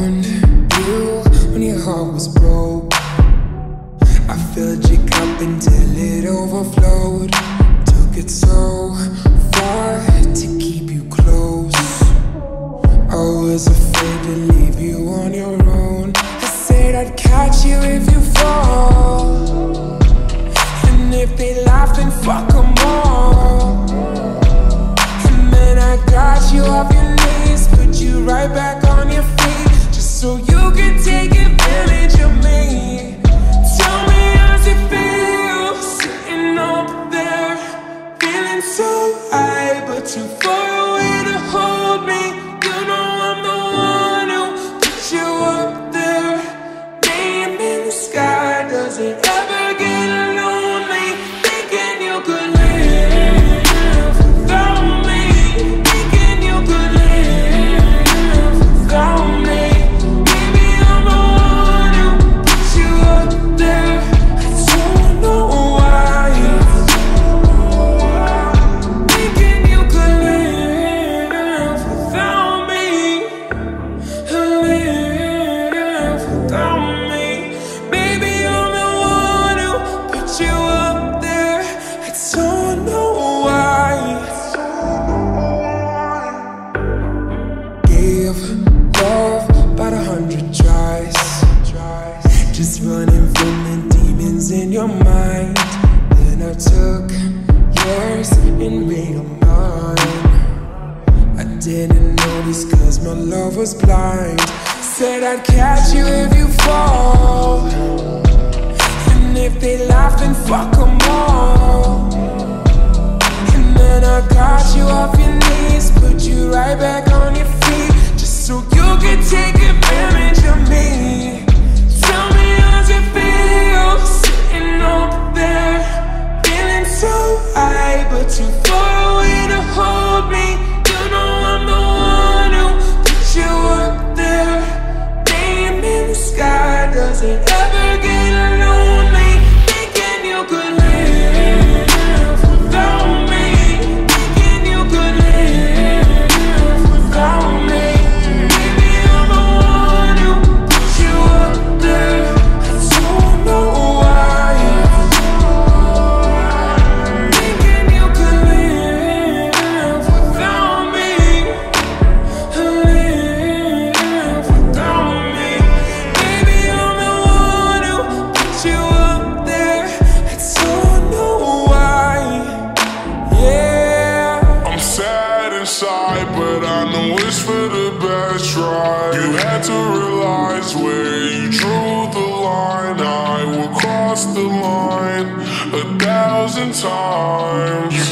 on you when your heart was broke. I filled your cup until it overflowed. Took it so far to keep you close. I was afraid to leave you on your own. I said I'd catch you if you fall. And if they laugh, then fuck them all. And then I got you off your 幸福。in real mine. I didn't notice cause my love was blind. Said I'd catch you if you fall. You had to realize where you drew the line. I will cross the line a thousand times.